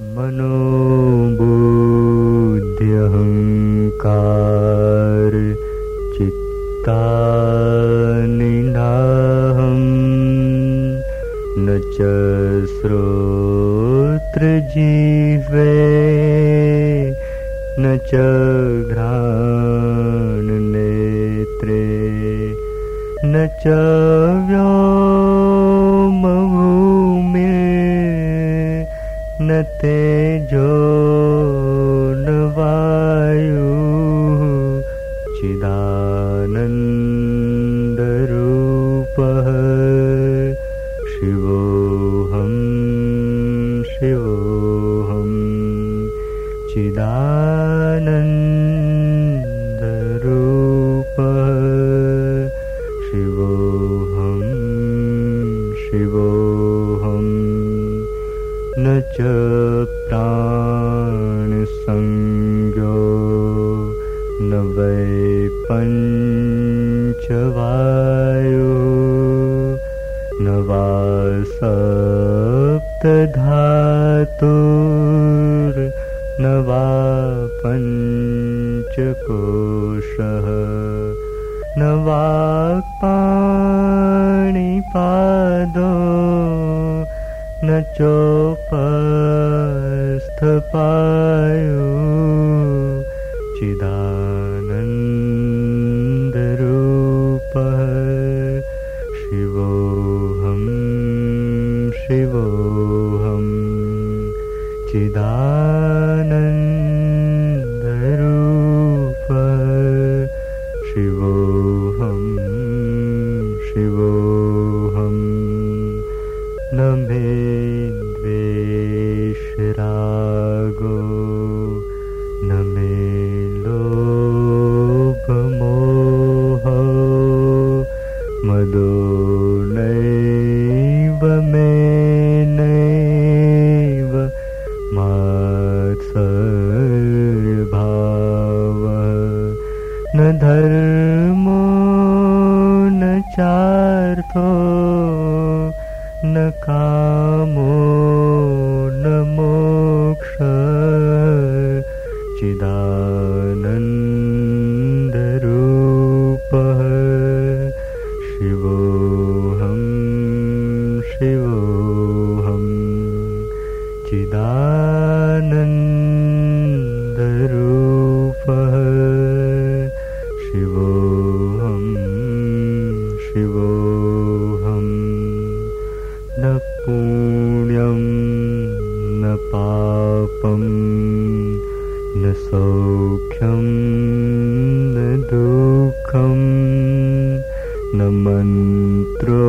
मनोबुद्ध्यहङ्कार चित्तानिनाहम् न च श्रोत्रजीवे न च घ्राणनेत्रे न च तेजो न वायु चिदानन्दरूपः शिवोऽहं शिवोऽहं चिदानन्दरूपः च प्राणसंज्ञो न वै पञ्चवायो न वा सप्तधातुर्न वा पञ्चकोशः न वा चोपस्थपायु चिदानन्दरूपः शिवोऽहं शिवोऽहं चिदानन्दरूपः न धर्मो न चार्थो न कामो न मोक्ष। चिदानन्दरूपः शिवोऽहं शिवोऽहं चिदानन्दरूपः शिवोऽहं न पुण्यं न पापं न सौख्यं न दुःखं न मन्त्रो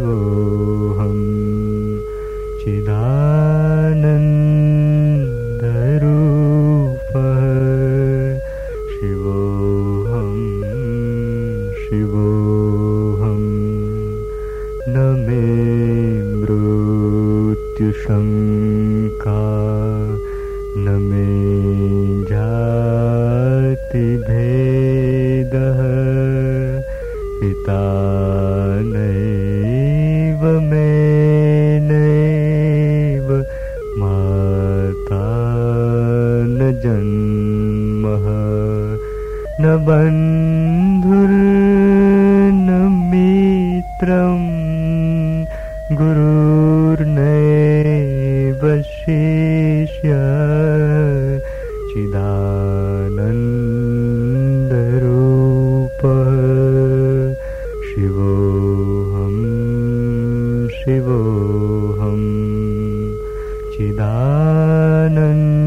शिवोऽहं चिदानन्दरूपः शिवोऽहं शिवोऽहं न मे मृत्युशङ्का न मे जातिभेदः पिता न बन्धुर्न मित्रम् गुरुर्नैव शिष्य चिदानन्दरूपः शिवोऽहं शिवोऽहं चिदानन्दरूपः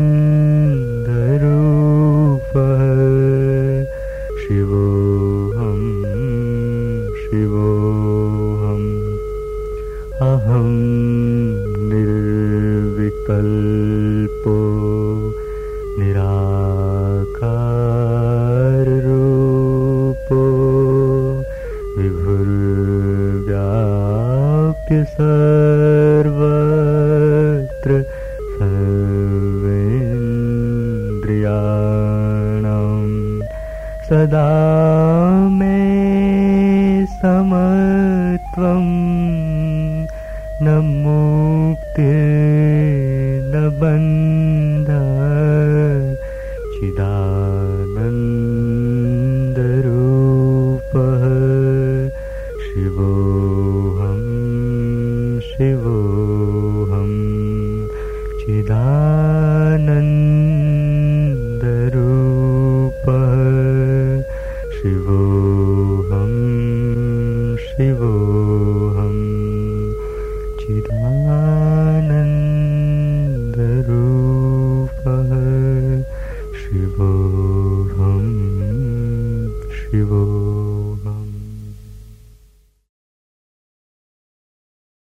सर्वेन्द्रियाणां सदा मे समत्वं न मुक्ति न बन्ध